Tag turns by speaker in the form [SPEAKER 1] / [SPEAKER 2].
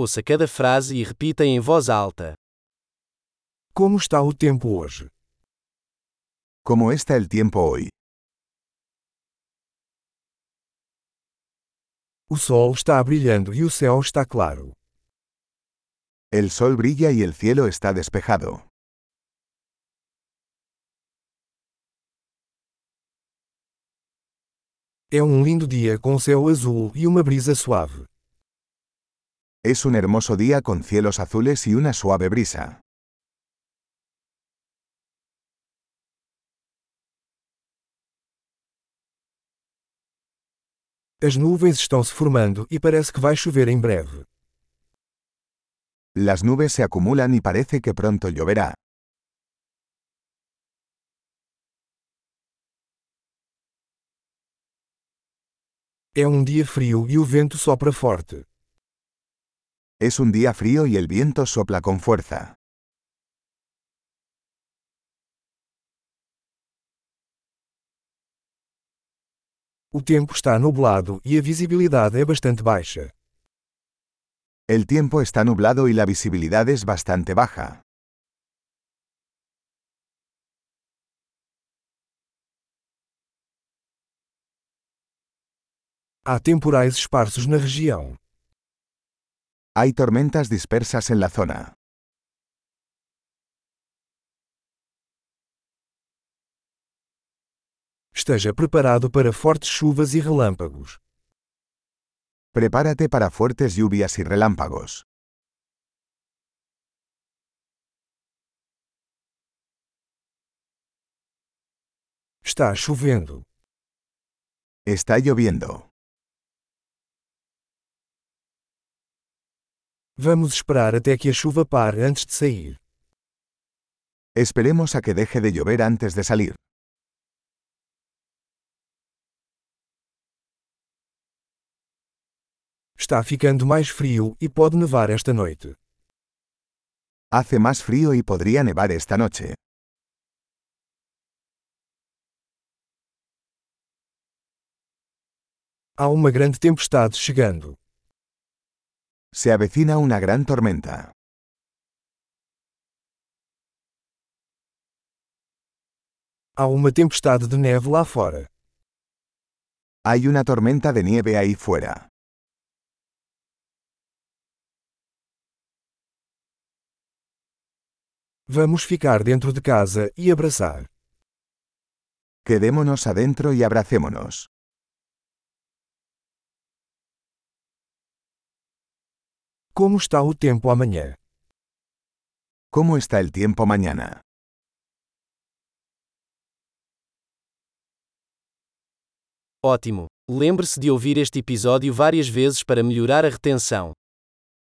[SPEAKER 1] Ouça cada frase e repita em voz alta.
[SPEAKER 2] Como está o tempo hoje?
[SPEAKER 3] ¿Cómo está el tiempo hoy?
[SPEAKER 2] O sol está brilhando e o céu está claro.
[SPEAKER 3] El sol brilla y el cielo está despejado.
[SPEAKER 2] É um lindo dia com céu azul e uma brisa suave.
[SPEAKER 3] Es un hermoso día con cielos azules y una suave brisa.
[SPEAKER 2] As nuvens estão se formando e parece que vai chover em breve.
[SPEAKER 3] Las nubes se acumulan y parece que pronto lloverá.
[SPEAKER 2] É um dia frio e o vento sopra forte.
[SPEAKER 3] Es un día frío y el viento sopla con fuerza.
[SPEAKER 2] O tempo está nublado e a visibilidade é bastante baixa.
[SPEAKER 3] El tiempo está nublado y la visibilidad es bastante baja.
[SPEAKER 2] Há temporais esparsos na região.
[SPEAKER 3] Hay tormentas dispersas en la zona.
[SPEAKER 2] Esteja preparado para fortes chuvas e relâmpagos.
[SPEAKER 3] Prepárate para fuertes lluvias y relámpagos.
[SPEAKER 2] Está chovendo.
[SPEAKER 3] Está lloviendo.
[SPEAKER 2] Vamos esperar até que a chuva pare antes de sair.
[SPEAKER 3] Esperemos a que deje de llover antes de salir.
[SPEAKER 2] Está ficando mais frio e pode nevar esta noite.
[SPEAKER 3] Hace más frío y podría nevar esta noche.
[SPEAKER 2] Há uma grande tempestade chegando.
[SPEAKER 3] Se avecina una gran tormenta.
[SPEAKER 2] Há uma tempestade de neve lá fora.
[SPEAKER 3] Hay una tormenta de nieve ahí fuera.
[SPEAKER 2] Vamos ficar dentro de casa e abraçar.
[SPEAKER 3] Quedémonos adentro y abracémonos.
[SPEAKER 2] Como está o tempo amanhã?
[SPEAKER 3] ¿Cómo está el tiempo mañana?
[SPEAKER 1] Ótimo! Lembre-se de ouvir este episódio várias vezes para melhorar a retenção.